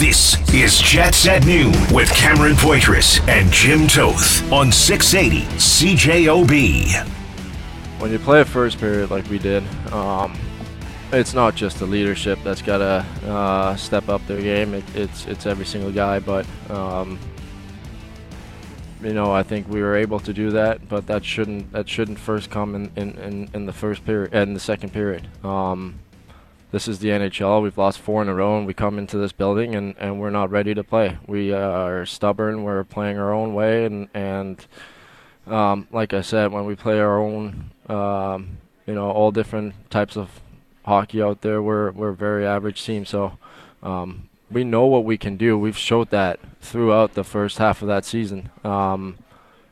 This is Jets at Noon with Cameron Poitras and Jim Toth on 680 CJOB. When you play a first period like we did, um, it's not just the leadership that's got to uh, step up their game. It, it's it's every single guy, but um, you know I think we were able to do that, but that shouldn't that shouldn't first come in, in, in, in the first period and the second period. Um, this is the NHL. We've lost four in a row, and we come into this building and, and we're not ready to play. We uh, are stubborn. We're playing our own way, and and um, like I said, when we play our own, um, you know, all different types of hockey out there, we're we're a very average team. So um, we know what we can do. We've showed that throughout the first half of that season. Um,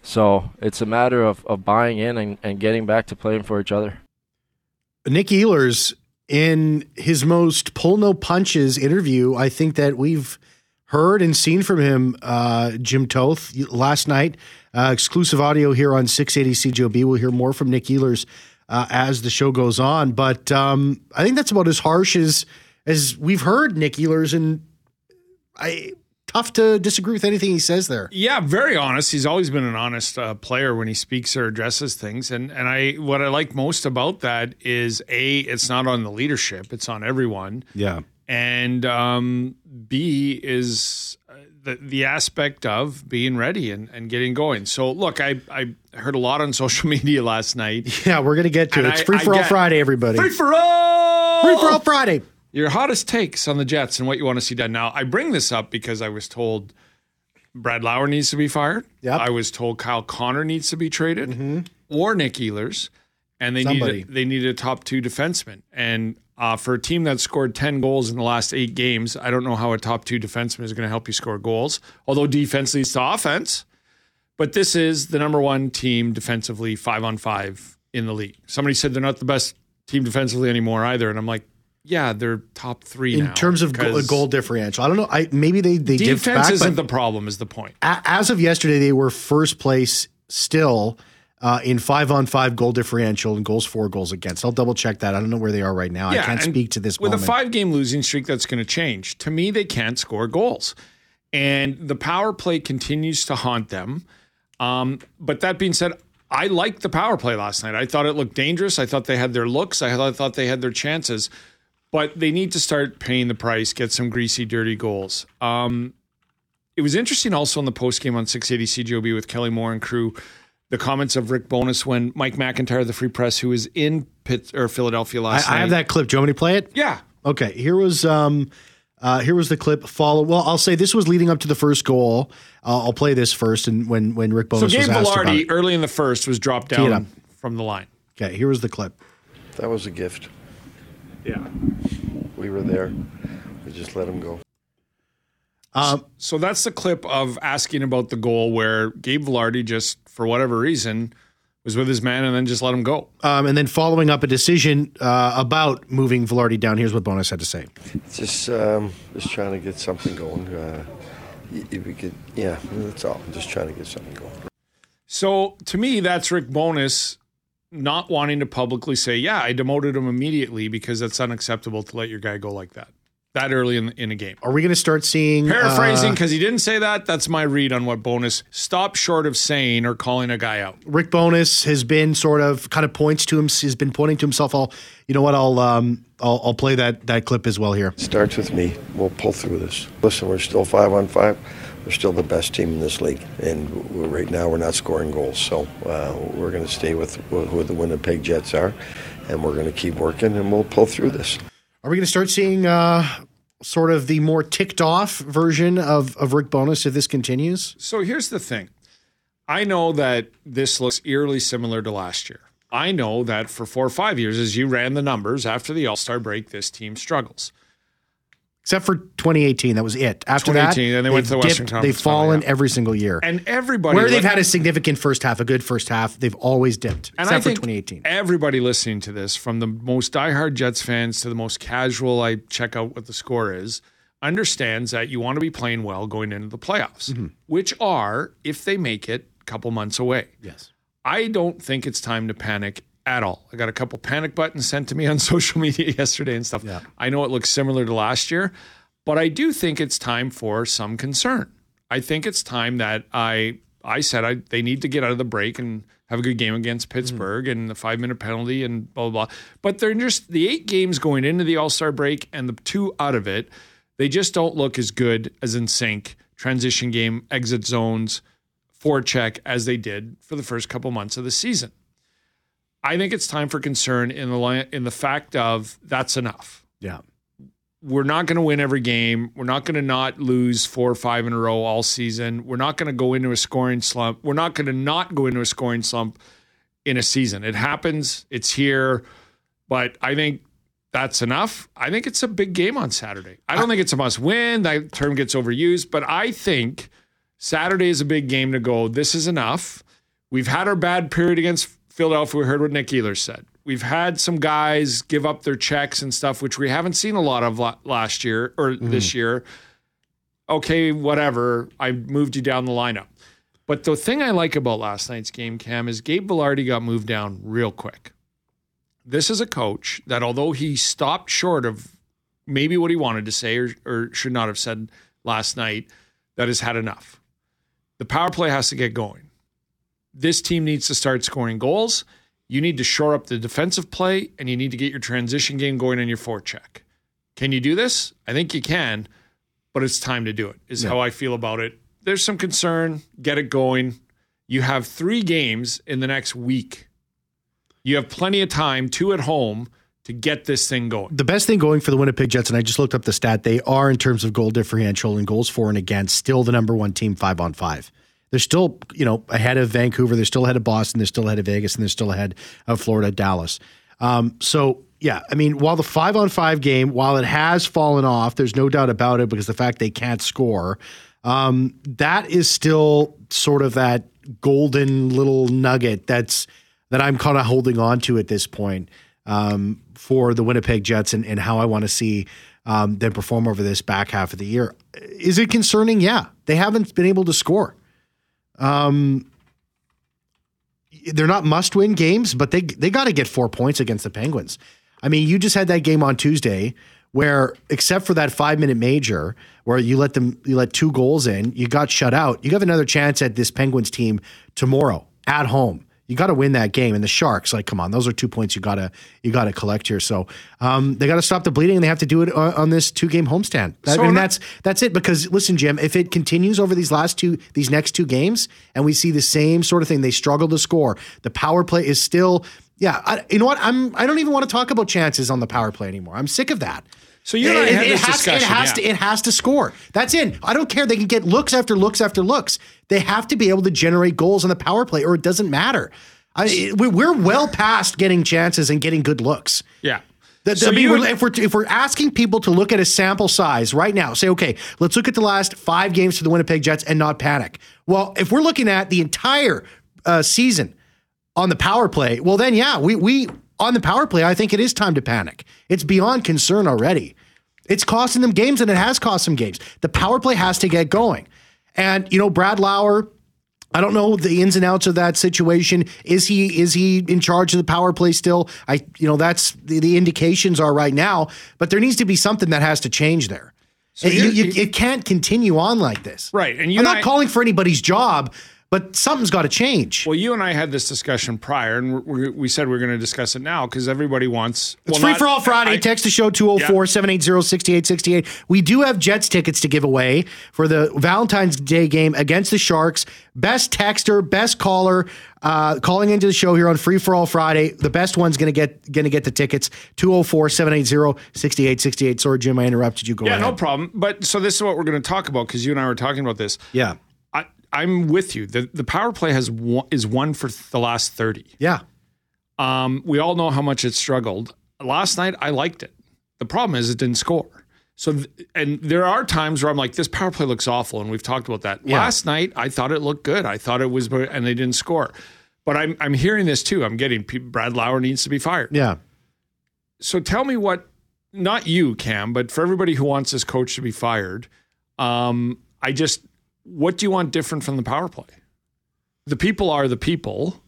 so it's a matter of, of buying in and, and getting back to playing for each other. Nick Ehlers in his most pull no punches interview, I think that we've heard and seen from him, uh, Jim Toth, last night. Uh, exclusive audio here on 680 CJOB. We'll hear more from Nick Ehlers uh, as the show goes on. But um, I think that's about as harsh as as we've heard Nick Ehlers, and I tough to disagree with anything he says there. Yeah, very honest. He's always been an honest uh, player when he speaks or addresses things, and and I what I like most about that is a it's not on the leadership, it's on everyone. Yeah, and um, B is uh, the the aspect of being ready and, and getting going. So look, I I heard a lot on social media last night. Yeah, we're gonna get to it. It's I, free for all Friday, everybody. Free for all. Free for all Friday your hottest takes on the Jets and what you want to see done. Now, I bring this up because I was told Brad Lauer needs to be fired. Yep. I was told Kyle Connor needs to be traded mm-hmm. or Nick Ehlers. And they Somebody. need a, they need a top two defenseman. And uh, for a team that scored 10 goals in the last eight games, I don't know how a top two defenseman is going to help you score goals, although defense leads to offense. But this is the number one team defensively, five on five in the league. Somebody said they're not the best team defensively anymore either. And I'm like, yeah, they're top three in terms of goal, goal differential. I don't know. I maybe they they defense back, isn't the problem. Is the point? As of yesterday, they were first place still. Uh, in five on five goal differential and goals for goals against. I'll double check that. I don't know where they are right now. Yeah, I can't speak to this with moment. a five game losing streak. That's going to change. To me, they can't score goals, and the power play continues to haunt them. Um, but that being said, I liked the power play last night. I thought it looked dangerous. I thought they had their looks. I thought they had their chances but they need to start paying the price, get some greasy, dirty goals. Um, it was interesting also in the post game on 680 CJOB with Kelly Moore and crew, the comments of Rick Bowness when Mike McIntyre, the Free Press, who was in Pitt or Philadelphia last I, night. I have that clip. Do you want me to play it? Yeah. Okay. Here was um, uh, here was the clip. Follow. Well, I'll say this was leading up to the first goal. Uh, I'll play this first, and when when Rick Bowness so Gabe was asked about Vilardi it. early in the first was dropped down from the line. Okay. Here was the clip. That was a gift. Yeah. We were there. We just let him go. Um, So that's the clip of asking about the goal where Gabe Vilardi just, for whatever reason, was with his man and then just let him go. um, and then following up a decision uh, about moving Vilardi down. Here's what Bowness had to say. Just, um, just trying to get something going. Uh, if we could, yeah, that's all. Just trying to get something going. So to me, that's Rick Bowness not wanting to publicly say, "Yeah, I demoted him immediately because that's unacceptable to let your guy go like that that early in in a game." Are we going to start seeing Paraphrasing uh, because he didn't say that. That's my read on what Bowness stopped short of saying or calling a guy out. Rick Bowness has been sort of kind of points to him. He's been pointing to himself. I'll, you know what? I'll um, I'll, I'll play that that clip as well here. Starts with me. We'll pull through this. Listen, we're still five on five. We're still the best team in this league, and right now we're not scoring goals. So uh, we're going to stay with who the Winnipeg Jets are, and we're going to keep working, and we'll pull through this. Are we going to start seeing uh, sort of the more ticked off version of of Rick Bowness if this continues? So here's the thing. I know that this looks eerily similar to last year. I know that for four or five years, as you ran the numbers after the All Star break, this team struggles. Except for 2018, that was it. After that, and they went to the they've Western dipped, Conference They've fallen yeah. every single year. And everybody Where they've had a significant first half, a good first half, they've always dipped. And except I for think 2018. everybody listening to this, from the most diehard Jets fans to the most casual, I check out what the score is, understands that you want to be playing well going into the playoffs, Mm-hmm. which are, if they make it, a couple months away. Yes. I don't think it's time to panic at all. I got a couple panic buttons sent to me on social media yesterday and stuff. Yeah. I know it looks similar to last year, But I do think it's time for some concern. I think it's time that I I said I, they need to get out of the break and have a good game against Pittsburgh mm. and the five minute penalty and blah, blah, blah. But they're just the eight games going into the All Star break and the two out of it, they just don't look as good as in sync, transition game, exit zones, forecheck as they did for the first couple months of the season. I think it's time for concern in the in the fact of that's enough. Yeah we're not going to win every game. We're not going to not lose four or five in a row all season. We're not going to go into a scoring slump. We're not going to not go into a scoring slump in a season. It happens. It's here. But I think that's enough. I think it's a big game on Saturday. I don't think it's a must win. That term gets overused, but I think Saturday is a big game to go. This is enough. We've had our bad period against Philadelphia. We heard what Nick Ehlers said. We've had some guys give up their checks and stuff, which we haven't seen a lot of last year or mm. this year. Okay, whatever. I moved you down the lineup. But the thing I like about last night's game, Cam, is Gabe Vilardi got moved down real quick. This is a coach that, although he stopped short of maybe what he wanted to say or, or should not have said last night, that has had enough. The power play has to get going. This team needs to start scoring goals you need to shore up the defensive play and you need to get your transition game going on your forecheck. Can you do this? I think you can, but it's time to do it, is yeah. how I feel about it. There's some concern. Get it going. You have three games in the next week. You have plenty of time, two at home, to get this thing going. The best thing going for the Winnipeg Jets, and I just looked up the stat, they are in terms of goal differential and goals for and against, still the number one team five on five. They're still, you know, ahead of Vancouver. They're still ahead of Boston. They're still ahead of Vegas, and they're still ahead of Florida, Dallas. Um, so yeah, I mean, while the five on five game, while it has fallen off, there's no doubt about it because the fact they can't score, um, that is still sort of that golden little nugget that's that I'm kind of holding on to at this point um, for the Winnipeg Jets and, and how I want to see um, them perform over this back half of the year. Is it concerning? Yeah, they haven't been able to score. Um, they're not must win games, but they they got to get four points against the Penguins. I mean, you just had that game on Tuesday where, except for that five minute major where you let them you let two goals in, you got shut out. You have another chance at this Penguins team tomorrow at home you got to win that game. And the Sharks, like, come on, those are two points you gotta you gotta collect here. So um, they got to stop the bleeding, and they have to do it on, on this two game homestand. So and that's that's it. Because listen, Jim, if it continues over these last two these next two games, and we see the same sort of thing, they struggle to score. The power play is still. Yeah, I, you know what? I'm. I don't even want to talk about chances on the power play anymore. I'm sick of that. So you and I had this has, discussion. It has yeah. to. It has to score. That's in. I don't care. They can get looks after looks after looks. They have to be able to generate goals on the power play, or it doesn't matter. I, we're well past getting chances and getting good looks. Yeah. The, so I mean, we're, if we're if we're asking people to look at a sample size right now, say, okay, let's look at the last five games for the Winnipeg Jets and not panic. Well, if we're looking at the entire uh, season on the power play, well, then yeah, we we on the power play, I think it is time to panic. It's beyond concern already. It's costing them games, and it has cost them games. The power play has to get going, and you know, Brad Lauer I don't know the ins and outs of that situation. Is he is he in charge of the power play still? I you know that's the, the indications are right now, but there needs to be something that has to change there. So you, you, it can't continue on like this, right? And I'm not I, calling for anybody's job, but something's got to change. Well, you and I had this discussion prior, and we, we said we are going to discuss it now because everybody wants. It's free not, for all Friday. I, Text the show 204 780 6868. We do have Jets tickets to give away for the Valentine's Day game against the Sharks. Best texter, best caller. Uh, calling into the show here on Free for All Friday. The best one's going to get going to get the tickets. 204-780-6868. Sorry, Jim, I interrupted you. Go yeah, ahead. no problem. But so this is what we're going to talk about because you and I were talking about this. Yeah. I'm with you. The the power play has one, is one for the last 30. Yeah. Um, we all know how much it struggled. Last night I liked it. The problem is it didn't score. So th- and there are times where I'm like this power play looks awful and we've talked about that. Yeah. Last night I thought it looked good. I thought it was and they didn't score. But I'm I'm hearing this too. I'm getting Brad Lauer needs to be fired. Yeah. So tell me what not you Cam, but for everybody who wants this coach to be fired, um, I just what do you want different from the power play? The people are the people.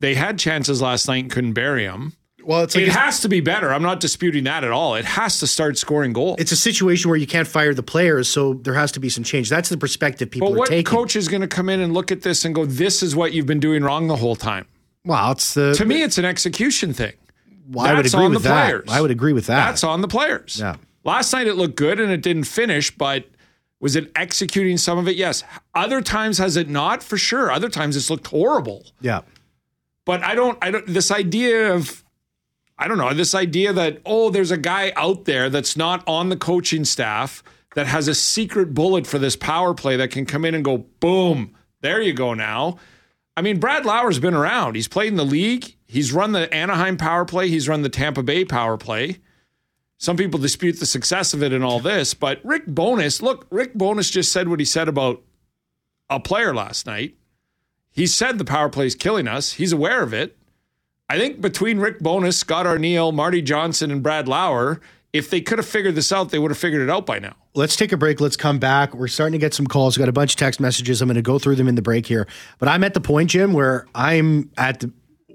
They had chances last night and couldn't bury them. Well, it's like it has to be better. I'm not disputing that at all. It has to start scoring goals. it's a situation where you can't fire the players, so there has to be some change. That's the perspective people but are what taking. coach is going to come in and look at this and go, "This is what you've been doing wrong the whole time"? well, it's the. To me, it's an execution thing. well, I would that's agree on with the that. players. I would agree with that. That's on the players. Yeah. Last night it looked good and it didn't finish, but was it executing some of it? Yes. Other times has it not? For sure. Other times it's looked horrible. yeah. But I don't I don't this idea of I don't know, this idea that oh there's a guy out there that's not on the coaching staff that has a secret bullet for this power play that can come in and go boom, there you go now. I mean, Brad Lauer's been around. He's played in the league. He's run the Anaheim power play. He's run the Tampa Bay power play. Some people dispute the success of it and all this, but Rick Bowness, look, Rick Bowness just said what he said about a player last night. He said the power play is killing us. He's aware of it. I think between Rick Bowness, Scott Arniel, Marty Johnston, and Brad Lauer, if they could have figured this out, they would have figured it out by now. Let's take a break. Let's come back. We're starting to get some calls. We've got a bunch of text messages. I'm going to go through them in the break here. But I'm at the point, Jim, where I'm at the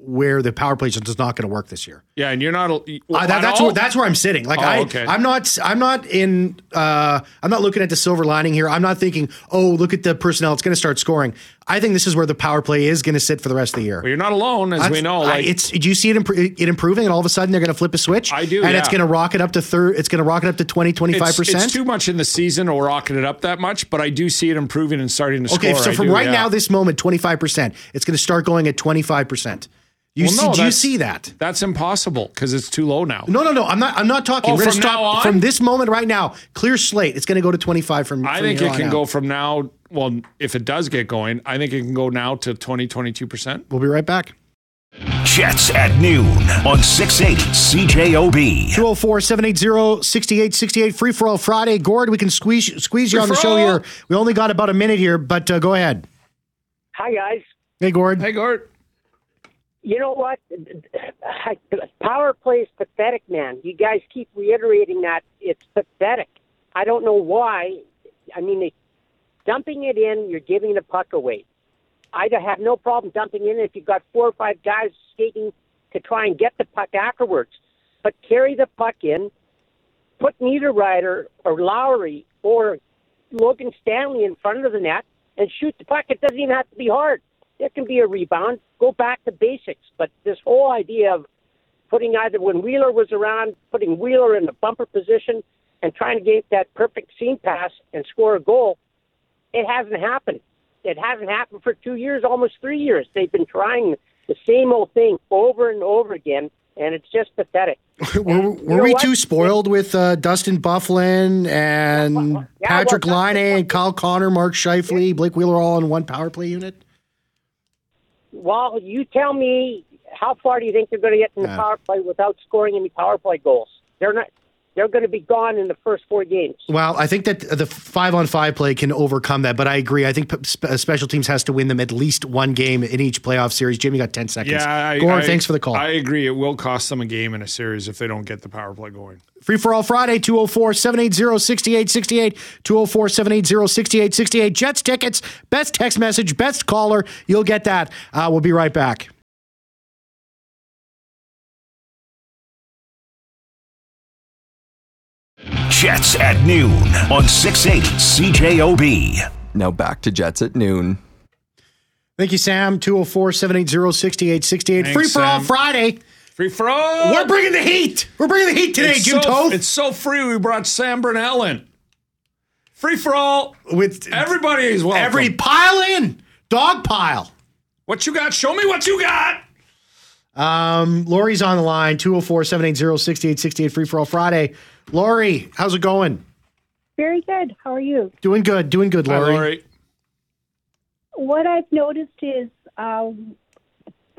where the power play just not going to work this year. Yeah, and you're not. Well, Uh, that, that's all? where that's where I'm sitting. Like Oh, I, okay. I'm not, I'm not in, uh, I'm not looking at the silver lining here. I'm not thinking, oh, look at the personnel. It's going to start scoring. I think this is where the power play is going to sit for the rest of the year. Well, you're not alone, as we know. I- it's. Do you see it, impro- it improving, and all of a sudden they're going to flip a switch? I do, and it's going to rocket up to third. It's going to rocket up to 20, 25 it's, it's percent. too much in the season or rocking it up that much, but I do see it improving and starting to Okay, score. so from do, right yeah. now, this moment, twenty five percent. It's going to start going at twenty five percent. You Well, see? no, do you see that? That's impossible because it's too low now. No, no, no. I'm not. I'm not talking. Oh, We're from stop now on? from this moment right now. Clear slate. It's going to go to twenty five from. I from think here it on can out. go from now. Well, if it does get going, I think it can go now to 20, 22%. We'll be right back. Jets at noon on 680 CJOB. 204 780 6868 free for all Friday. Gord, we can squeeze squeeze you Free on the show all. here. We only got about a minute here, but uh, go ahead. Hi, guys. Hey, Gord. Hey, Gort. You know what? Power play is pathetic, man. You guys keep reiterating that. It's pathetic. I don't know why. I mean, dumping it in, you're giving the puck away. I'd have no problem dumping in if you've got four or five guys skating to try and get the puck afterwards. But carry the puck in, put Niederreiter or Lowry or Logan Stanley in front of the net and shoot the puck. It doesn't even have to be hard. There can be a rebound. Go back to basics. But this whole idea of putting either when Wheeler was around, putting Wheeler in the bumper position and trying to get that perfect seam pass and score a goal, it hasn't happened. It hasn't happened for two years, almost three years. They've been trying the same old thing over and over again, and it's just pathetic. were were we what? too spoiled with uh, Dustin Byfuglien and Yeah, Patrick well, Laine and Kyle Connor, Mark Scheifele, Blake Wheeler all in one power play unit? Well, you tell me how far do you think they're going to get in the power play without scoring any power play goals? They're not. They're going to be gone in the first four games. Well, I think that the five on five play can overcome that, but I agree. I think p- spe- uh, special teams has to win them at least one game in each playoff series. Jimmy got 10 seconds. Yeah, I, Gord, I- thanks for the call. I agree. It will cost them a game in a series if they don't get the power play going. Free for all Friday, 204 780 6868. 204 780 6868. Jets tickets, best text message, best caller. You'll get that. Uh, we'll be right back. Jets at noon on 680 CJOB. Now back to Jets at noon. Thank you, Sam. 204 780 6868. Free for all Friday. Free for all. We're bringing the heat. We're bringing the heat today, it's Jim so, Toth. It's so free. We brought Sam Burnell in. Free for all. With Everybody is welcome. every pile in, dog pile. what you got? Show me what you got. Um, Lori's on the line, 204 780 6868. Free for all Friday. Lori, how's it going? Very good. How are you? Doing good. Doing good, Hi, Lori. Lori. What I've noticed is um,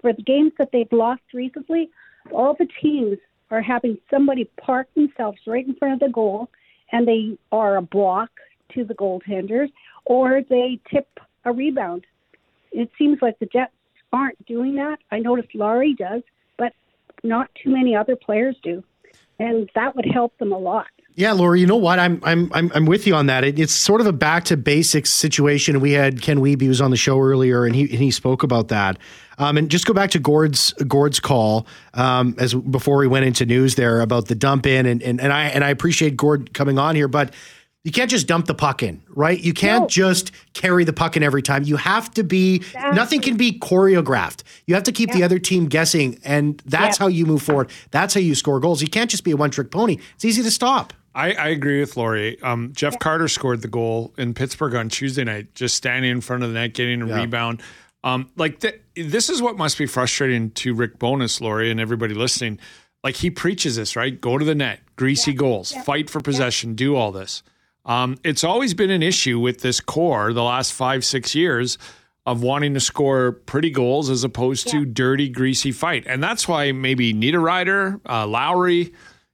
for the games that they've lost recently, all the teams are having somebody park themselves right in front of the goal, and they are a block to the goaltenders, or they tip a rebound. It seems like the Jets aren't doing that. I noticed Lowry does, but not too many other players do, and that would help them a lot. Yeah, Laura, you know what? I'm I'm I'm, I'm with you on that. It, it's sort of a back to basics situation. We had Ken Wiebe was on the show earlier, and he and he spoke about that. Um, and just go back to Gord's Gord's call um, as before we went into news there about the dump in, and and, and I and I appreciate Gord coming on here, but you can't just dump the puck in, right? You can't no. just carry the puck in every time. You have to be exactly. nothing can be choreographed. You have to keep the other team guessing, and that's how you move forward. That's how you score goals. You can't just be a one trick pony. It's easy to stop. I, I agree with Laurie. Um, Jeff yeah. Carter scored the goal in Pittsburgh on Tuesday night, just standing in front of the net, getting a yeah. rebound. Um, like th- this is what must be frustrating to Rick Bowness, Laurie, and everybody listening. Like he preaches this, right? Go to the net, greasy yeah. goals, fight for possession, do all this. Um, it's always been an issue with this core the last five, six years of wanting to score pretty goals as opposed to dirty, greasy fight. And that's why maybe need Niederreiter, uh, Lowry,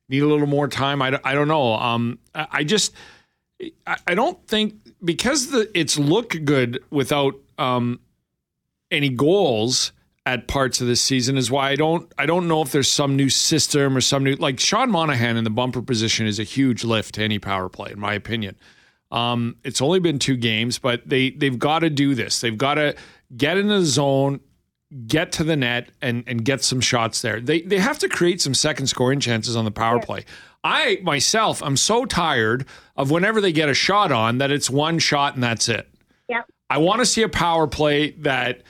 need a little more time. I, I don't know. Um, I, I just I, I, don't think because the it's looked good without um, any goals at parts of this season is why I don't I don't know if there's some new system or some new like Sean Monahan in the bumper position is a huge lift to any power play in my opinion. Um, it's only been two games, but they they've got to do this. They've got to get in the zone, get to the net and and get some shots there. They they have to create some second scoring chances on the power play. I myself I'm so tired of whenever they get a shot on that it's one shot and that's it. Yep. I want to see a power play that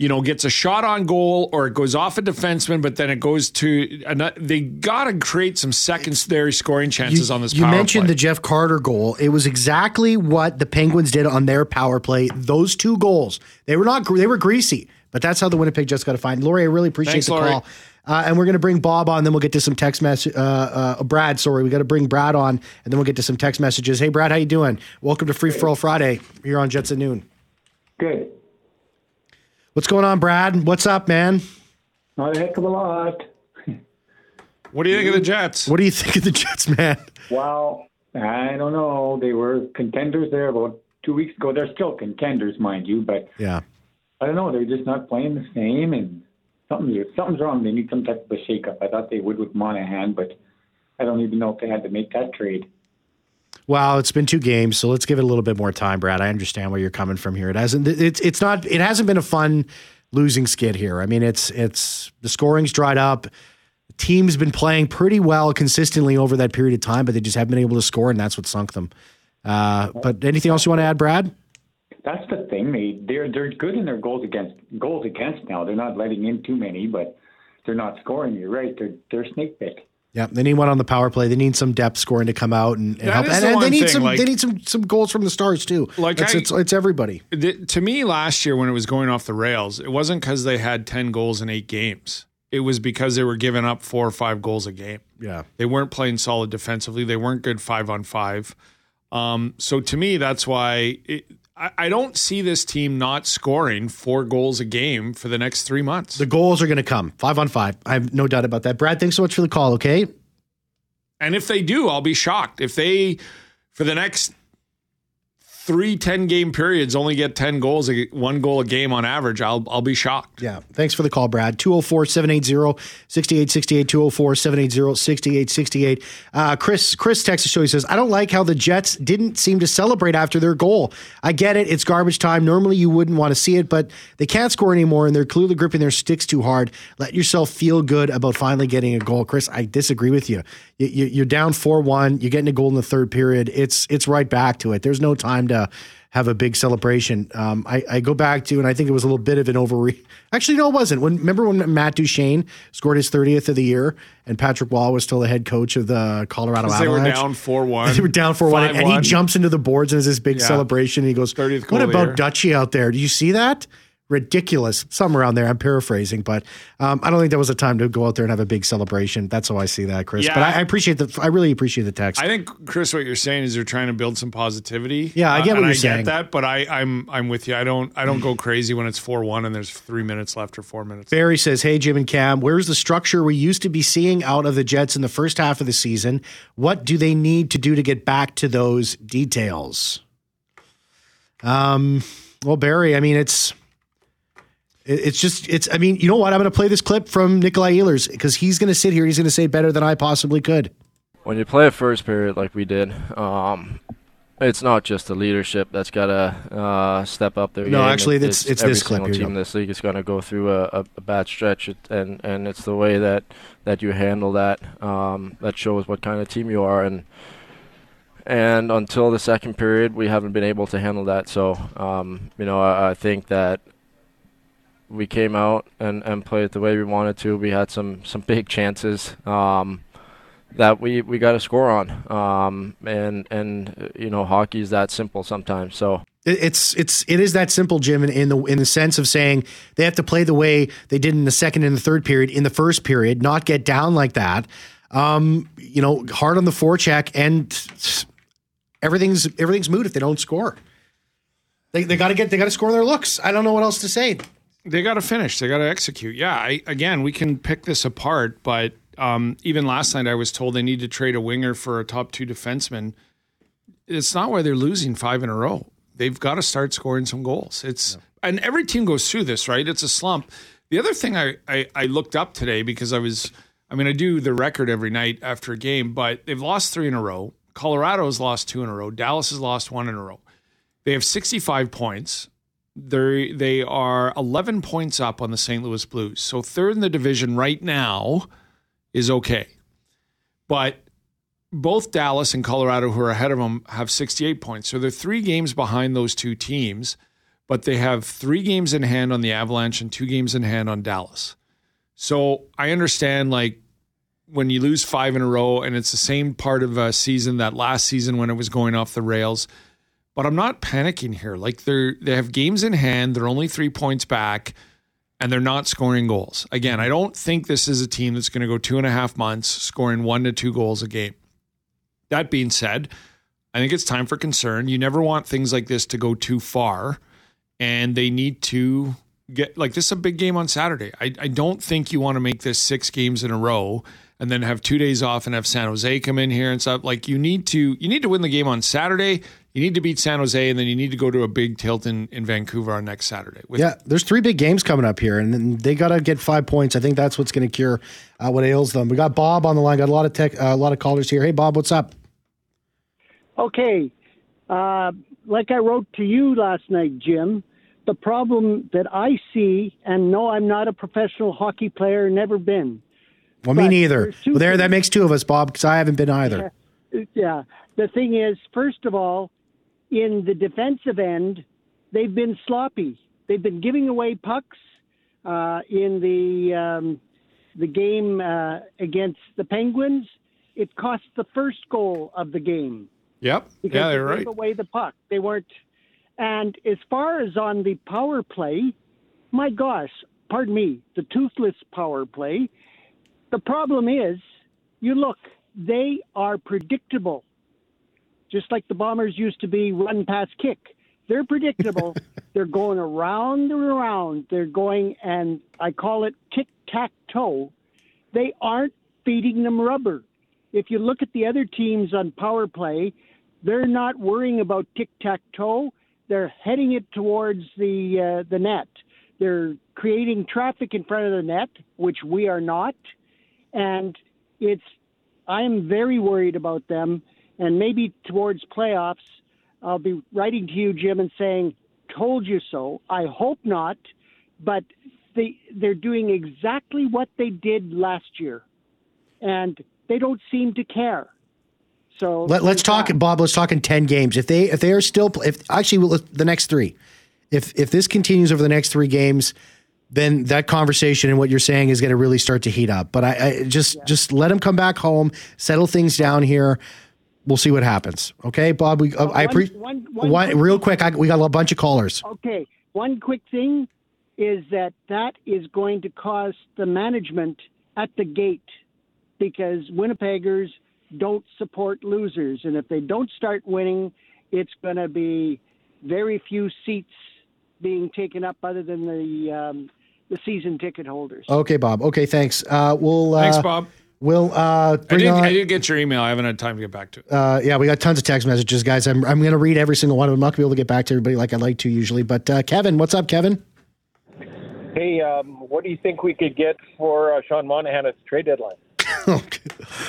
you know gets a shot on goal or it goes off a defenseman but then it goes to another, they got to create some secondary scoring chances you, on this you mentioned play. the Jeff Carter goal it was exactly what the Penguins did on their power play those two goals they were not they were greasy but that's how the Winnipeg Jets got to find. Laurie, I really appreciate Thanks, the Laurie. call. Uh, and we're going to bring Bob on, then we'll get to some text message. Uh, uh, Brad, sorry, we got to bring Brad on, and then we'll get to some text messages. Hey, Brad, how you doing? Welcome to Free for All Friday here on Jets at noon. Good. What's going on, Brad? What's up, man? Not a heck of a lot. What do you think of the Jets? What do you think of the Jets, man? Well, I don't know. They were contenders there about two weeks ago. They're still contenders, mind you, but yeah, I don't know. They're just not playing the same, and something's something's wrong. They need some type of a shakeup. I thought they would with Monahan, but I don't even know if they had to make that trade. Well, it's been two games, so let's give it a little bit more time, Brad. I understand where you're coming from here. It hasn't. It's it's not. It hasn't been a fun losing skid here. I mean, it's it's the scoring's dried up. The team's been playing pretty well consistently over that period of time, but they just haven't been able to score, and that's what sunk them. Uh, but anything else you want to add, Brad? that's the thing. They they're they're good in their goals against goals against now. They're not letting in too many, but they're not scoring. You're right. They're they're snake bit. Yeah, they need one on the power play. They need some depth scoring to come out and, and help. And, the and they need thing, some. like, they need some some goals from the stars too. Like it's, I, it's, it's everybody. The, to me, last year when it was going off the rails, it wasn't because they had ten goals in eight games. It was because they were giving up four or five goals a game. Yeah, they weren't playing solid defensively. They weren't good five on five. Um, so to me, that's why it, I, don't see this team not scoring four goals a game for the next three months. The goals are going to come five on five. I have no doubt about that. Brad, thanks so much for the call. Okay. And if they do, I'll be shocked. If they, for the next three 10 game periods only get 10 goals, one goal a game on average, I'll, I'll be shocked. Yeah. Thanks for the call, Brad. 204 780 6868. 204 780 6868. Uh, Chris, Chris Texas Show, he says, I don't like how the Jets didn't seem to celebrate after their goal. I get it. It's garbage time. Normally you wouldn't want to see it, but they can't score anymore and they're clearly gripping their sticks too hard. Let yourself feel good about finally getting a goal. Chris, I disagree with you. you are down 4 1. You're getting a goal in the third period. It's, it's right back to it. There's no time to have a big celebration. Um, I, I, go back to, and I think it was a little bit of an overre. Actually, no, it wasn't. When remember when Matt Duchene scored his 30th of the year, and Patrick Roy was still the head coach of the Colorado Avalanche. They were down four one. They were down four one, and he jumps into the boards and has this big yeah. celebration. And he goes, "What about Dutchy out there? Do you see that?" Ridiculous, somewhere around there. I'm paraphrasing, but um, I don't think that was a time to go out there and have a big celebration. That's how I see that, Chris. Yeah, but I, I, appreciate the, I really appreciate the text. I think, Chris, what you're saying is you're trying to build some positivity. Yeah, I get uh, what you're I saying. I get that, but I, I'm, I'm with you. I don't, I don't go crazy when it's four one and there's three minutes left or four minutes. Barry says, "Hey, Jim and Cam, where's the structure we used to be seeing out of the Jets in the first half of the season? What do they need to do to get back to those details?" Um. Well, Barry, I mean, it's it's just, it's, I mean, you know what? I'm going to play this clip from Nikolaj Ehlers because he's going to sit here. He's going to say better than I possibly could. when you play a first period like we did, um, it's not just the leadership that's got to uh, step up their No, game. actually, It- it's- it's this clip. team in this league is going to go through a, a, a bad stretch, and and it's the way that that you handle that um, that shows what kind of team you are. And and until the second period, we haven't been able to handle that. So um, you know, I, I think that we came out and, and played the way we wanted to. We had some some big chances. Um, that we, we got to score on. Um, and and you know hockey is that simple sometimes. So It's it's it is that simple, Jim, in, in the in the sense of saying they have to play the way they did in the second and the third period, in the first period, not get down like that. Um, you know, hard on the forecheck, and everything's everything's moot if they don't score. They they got to get they got to score their looks. I don't know what else to say. They got to finish. They got to execute. Yeah. I, again, we can pick this apart, but um, even last night I was told they need to trade a winger for a top two defenseman. It's not why they're losing five in a row. They've got to start scoring some goals. It's and every team goes through this, right? It's a slump. The other thing I, I I looked up today because I was I mean I do the record every night after a game, but they've lost three in a row. Colorado's lost two in a row. Dallas has lost one in a row. They have 65 points. They they are 11 points up on the St. Louis Blues. So third in the division right now is okay. But both Dallas and Colorado, who are ahead of them, have 68 points. So they're three games behind those two teams, but they have three games in hand on the Avalanche and two games in hand on Dallas. So I understand, like, when you lose five in a row and it's the same part of a season that last season when it was going off the rails. But I'm not panicking here. Like they're they have games in hand, they're only three points back, and they're not scoring goals. Again, I don't think this is a team that's going to go two and a half months scoring one to two goals a game. That being said, I think it's time for concern. You never want things like this to go too far, and they need to get like this is a big game on Saturday. I, I don't think you want to make this six games in a row and then have two days off and have San Jose come in here and stuff. Like you need to you need to win the game on Saturday. You need to beat San Jose, and then you need to go to a big tilt in, in Vancouver on next Saturday. With Yeah, there's three big games coming up here, and they got to get five points. I think that's what's going to cure uh, what ails them. We got Bob on the line. Got a lot of tech, uh, a lot of callers here. Hey, Bob, what's up? Okay. Uh, like I wrote to you last night, Jim, the problem that I see, and no, I'm not a professional hockey player, never been. Well, me neither. Well, there, that makes two of us, Bob, because I haven't been either. Yeah. The thing is, first of all, in the defensive end, they've been sloppy. They've been giving away pucks uh, in the um, the game uh, against the Penguins. It cost the first goal of the game Yep. because Yeah, they they're right. gave away the puck. They weren't. And as far as on the power play, my gosh, pardon me, the toothless power play. The problem is, you look, they are predictable, just like the Bombers used to be run, pass, kick. They're predictable. They're going around and around. They're going, and I call it tic tac toe. They aren't feeding them rubber. If you look at the other teams on power play, they're not worrying about tic tac toe. They're heading it towards the uh, the net. They're creating traffic in front of the net, which we are not. And it's I am very worried about them. And maybe towards playoffs, I'll be writing to you, Jim, and saying, "Told you so." I hope not, but they they're doing exactly what they did last year, and they don't seem to care. So Let, let's talk, Bob. Let's talk in ten games. If they if they are still if actually the next three, if if this continues over the next three games, then that conversation and what you're saying is going to really start to heat up. But I, I just just let them come back home, settle things down here. We'll see what happens. Okay, Bob. We uh, I appreciate one- one, one real quick. I, we got a bunch of callers. Okay, one quick thing is that that is going to cause the management at the gate because Winnipeggers don't support losers, and if they don't start winning, it's going to be very few seats being taken up other than the um, the season ticket holders. Okay, Bob. Okay, thanks. Uh, we'll uh, Thanks, Bob. We'll uh, I did, on. I did get your email. I haven't had time to get back to it. Uh, yeah, we got tons of text messages, guys. I'm, I'm going to read every single one of them. I'm not going to be able to get back to everybody like I like to usually. But uh, Kevin, what's up, Kevin? Hey, um, what do you think we could get for uh, Sean Monahan at the trade deadline? okay.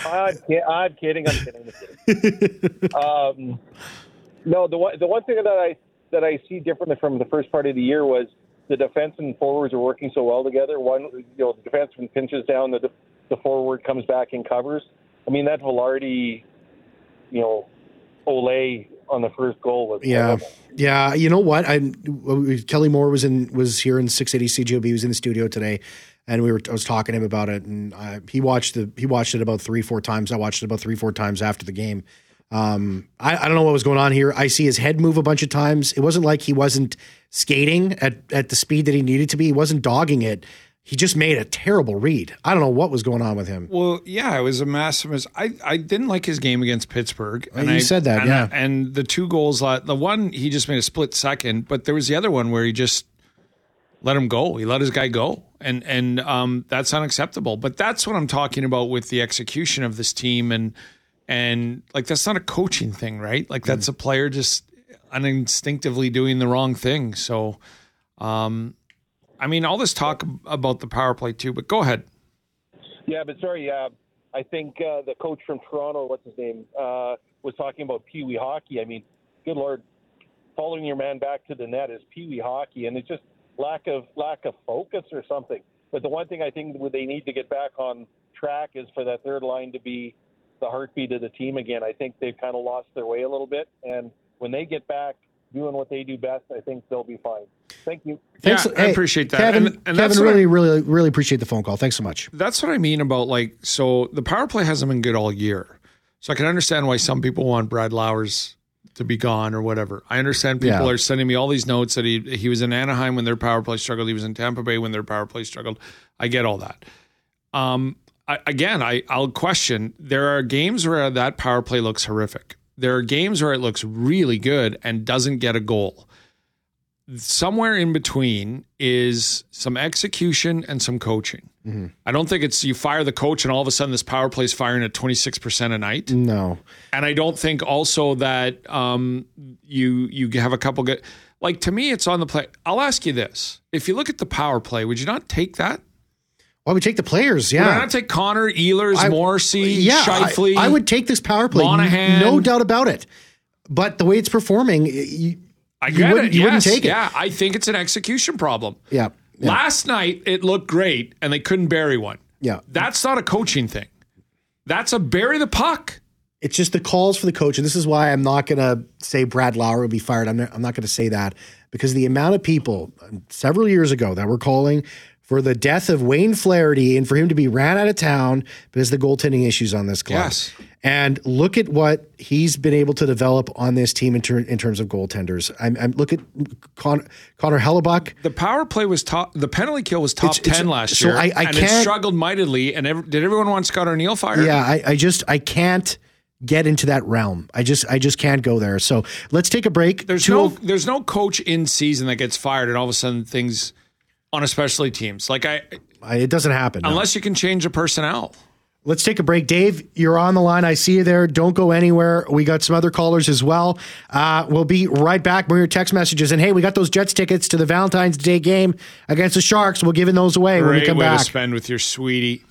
I'm, ki- I'm kidding. I'm kidding. I'm kidding. um, no, the one the one thing that I that I see differently from the first part of the year was the defense and forwards are working so well together. One, you know, the defenseman pinches down, the the forward comes back and covers. I mean, that Vilardi, you know, Ole on the first goal was Yeah, horrible. yeah. You know what? I Kelly Moore was in was here in 680 CJOB. He was in the studio today, and we were I was talking to him about it, and uh, he watched the he watched it about three four times. I watched it about three four times after the game. Um, I, I don't know what was going on here. I see his head move a bunch of times. It wasn't like he wasn't skating at at the speed that he needed to be. He wasn't dogging it. He just made a terrible read. I don't know what was going on with him. Well, yeah, it was a massive. mis- I I didn't like his game against Pittsburgh. Oh, you I, said that, and yeah. and the two goals, the one he just made a split second, but there was the other one where he just let him go. He let his guy go, and and um, that's unacceptable. But that's what I'm talking about with the execution of this team, and and like that's not a coaching thing, right? Like that's a player just uninstinctively doing the wrong thing. So, um, I mean, all this talk about the power play too, but go ahead. Yeah, but sorry, uh, I think uh, the coach from Toronto, what's his name, uh, was talking about Pee Wee hockey. I mean, good lord, following your man back to the net is Pee Wee hockey, and it's just lack of lack of focus or something. But the one thing I think they need to get back on track is for that third line to be the heartbeat of the team again. I think they've kind of lost their way a little bit, and when they get back doing what they do best, I think they'll be fine. Thank you. Thanks, Yeah, I appreciate that. Kevin. And- and that's Kevin, what I- really, really, really appreciate the phone call. Thanks so much. That's what I mean about like so the power play hasn't been good all year. So I can understand why some people want Brad Lowers to be gone or whatever. I understand people Yeah. are sending me all these notes that he he was in Anaheim when their power play struggled. He was in Tampa Bay when their power play struggled. I get all that. Um, I, again, I I'll question. There are games where that power play looks horrific. There are games where it looks really good and doesn't get a goal. Somewhere in between is some execution and some coaching. I don't think it's you fire the coach and all of a sudden this power play is firing at 26% a night. No. And I don't think also that um, you you have a couple good like to me it's on the play. I'll ask you this. If you look at the power play, would you not take that? Why would take the players? Would I Yeah. not take Connor, Ehlers, I- Morrissey, yeah, Scheifele? I, I would take this power play. Monahan. No doubt about it. But the way it's performing, you, I you get wouldn't- it. you wouldn't take it. Yeah, I think it's an execution problem. yeah, yeah, Last night it looked great and they couldn't bury one. yeah. That's not a coaching thing. That's a bury the puck. It's just the calls for the coach, and this is why I'm not going to say Brad Lauer would be fired. I'm not, I'm not going to say that because the amount of people um, several years ago that were calling for the death of Wade Flaherty and for him to be ran out of town because of the goaltending issues on this club. Yes. And look at what he's been able to develop on this team in, ter- in terms of goaltenders. I'm, I'm look at Con- Connor Hellebuyck. The power play was top. The penalty kill was top It's- it's- ten last so year, I- I and it struggled mightily. And ev- did everyone want Scott Arniel fired? Yeah, I, I just I can't get into that realm. I just I just can't go there. So let's take a break. There's Two no oh- there's no coach in season that gets fired, and all of a sudden things on especially teams like I I- it doesn't happen. no. unless you can change the personnel. Let's take a break. Dave, you're on the line. I see you there. Don't go anywhere. We got some other callers as well. Uh, we'll be right back. Bring your text messages. And hey, we got those Jets tickets to the Valentine's Day game against the Sharks. We're giving those away when we Great come way to back. spend with your sweetie.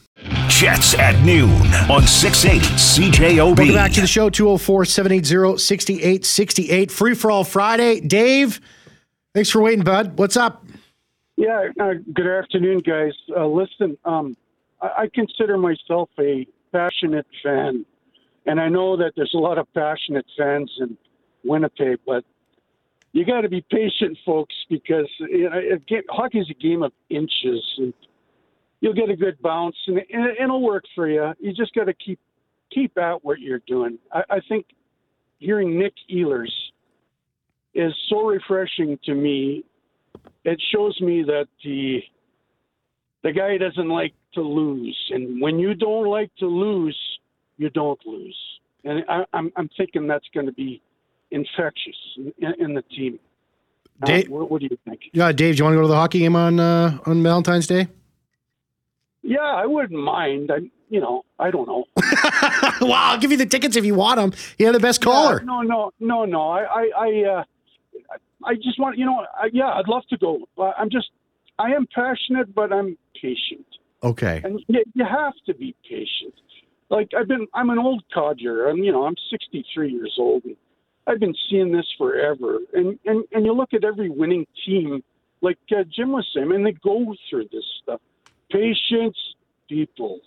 Jets at noon on 680 CJOB. Welcome back to the show, 204 780 6868. Free for all Friday. Dave, thanks for waiting, bud. What's up? Yeah, uh, good afternoon, guys. Uh, listen, um, I, I consider myself a passionate fan, and I know that there's a lot of passionate fans in Winnipeg, but you got to be patient, folks, because you know, hockey is a game of inches, and you'll get a good bounce, and, and it'll work for you. You just got to keep keep at what you're doing. I, I think hearing Nick Ehlers is so refreshing to me it shows me that the the guy doesn't like to lose, and when you don't like to lose, you don't lose. And I, I'm I'm thinking that's going to be infectious in, in the team. Uh, Dave- what, what do you think? Yeah, Dave, do you want to go to the hockey game on uh, on Valentine's Day? Yeah, I wouldn't mind. I you know I don't know. well, I'll give you the tickets if you want them. You're the best caller. Yeah, no, no, no, no. I I I, uh, I just want you know. I, yeah, I'd love to go. Uh, I'm just I am passionate, but I'm patient. Okay. And you, you have to be patient. like I've been, I'm an old codger. I'm, you know, I'm 63 years old. And I've been seeing this forever. And and and you look at every winning team, like uh, Jim was saying, and they go through this stuff. Patience, people.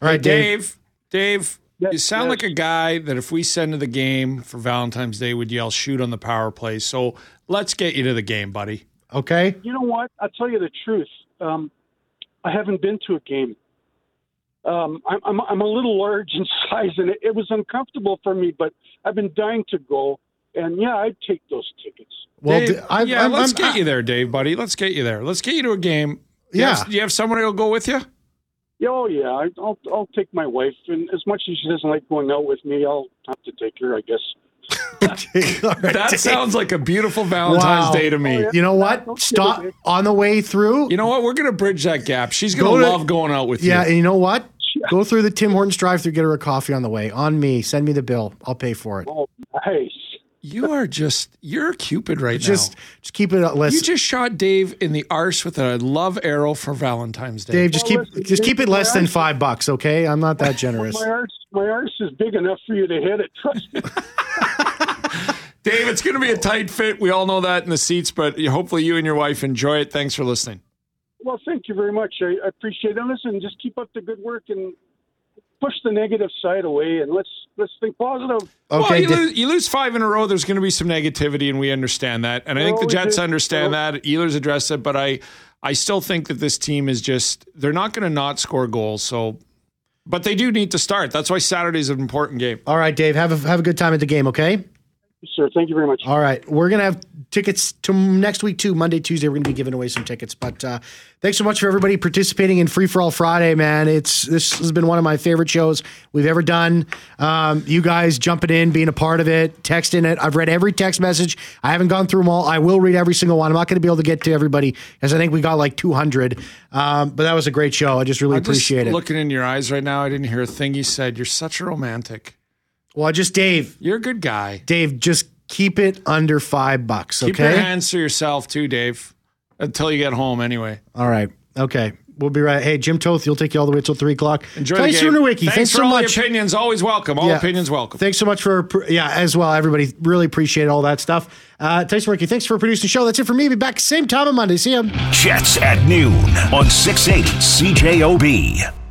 All right, Dave. Dave, you sound yes. like a guy that if we send to the game for Valentine's Day would yell shoot on the power play. So let's get you to the game, buddy. Okay. You know what? I'll tell you the truth. Um, I haven't been to a game. Um, I'm, I'm I'm a little large in size, and it, it was uncomfortable for me. But I've been dying to go, and yeah, I'd take those tickets. Well, Dave, d- I- yeah, I'm- let's I'm- get you there, Dave, buddy. Let's get you there. Let's get you to a game. You Yeah. have- do you have someone who'll go with you? Yeah, oh yeah, I, I'll I'll take my wife, and as much as she doesn't like going out with me, I'll have to take her, I guess. That sounds like a beautiful Valentine's Wow. Day to me. Oh, you know what? Stop on the way through. You know what? We're going to bridge that gap. She's going Go to to- love going out with Yeah, you. Yeah, and you know what? Go through the Tim Hortons drive-through, get her a coffee on the way. On me. Send me the bill. I'll pay for it. Oh, nice. You are just, you're a Cupid right Just, now. just keep it. Less, You just shot Dave in the arse with a love arrow for Valentine's Day. Dave, just Oh, keep, listen, just keep it my less than five bucks, okay? I'm not that generous. My arse, my arse is big enough for you to hit it. Trust me. Dave, it's going to be a tight fit. We all know that in the seats, but hopefully you and your wife enjoy it. Thanks for listening. Well, thank you very much. I, I appreciate it. And listen, just keep up the good work and push the negative side away, and let's let's think positive. well, Okay, you, Dave- lose, you lose five in a row. There's going to be some negativity, and we understand that. And I think the Jets do. understand that. Ehlers addressed it, but I, I still think that this team is just they're not going to not score goals. So, but they do need to start. That's why Saturday's an important game. All right, Dave, have a, have a good time at the game, okay? Sir, thank you very much. All right, we're gonna have tickets to next week too. Monday, Tuesday, we're gonna be giving away some tickets. But uh, thanks so much for everybody participating in Free for All Friday, man. It's this has been one of my favorite shows we've ever done. Um, you guys jumping in, being a part of it, texting it. I've read every text message. I haven't gone through them all. I will read every single one. I'm not gonna be able to get to everybody because I think we got like 200. Um, but that was a great show. I just really I'm just appreciate it. Looking in your eyes right now, I didn't hear a thing you said. You're such a romantic. Well, just Dave, You're a good guy. Dave, just keep it under five bucks, Keep your okay? hands to yourself too, Dave. Until you get home, anyway. All right. Okay. We'll be right. Hey, Jim Toth, you'll take you all the way till three o'clock. Enjoy Thanks, the game. Sooner Thanks, Thanks, for so all much. the opinions. Always welcome. All Yeah. opinions welcome. Thanks so much for yeah as well, everybody. Really appreciate all that stuff. Uh, Tyson Ricky, thanks for producing the show. That's it for me. Be back same time on Monday. See you. Jets at noon on 680 CJOB.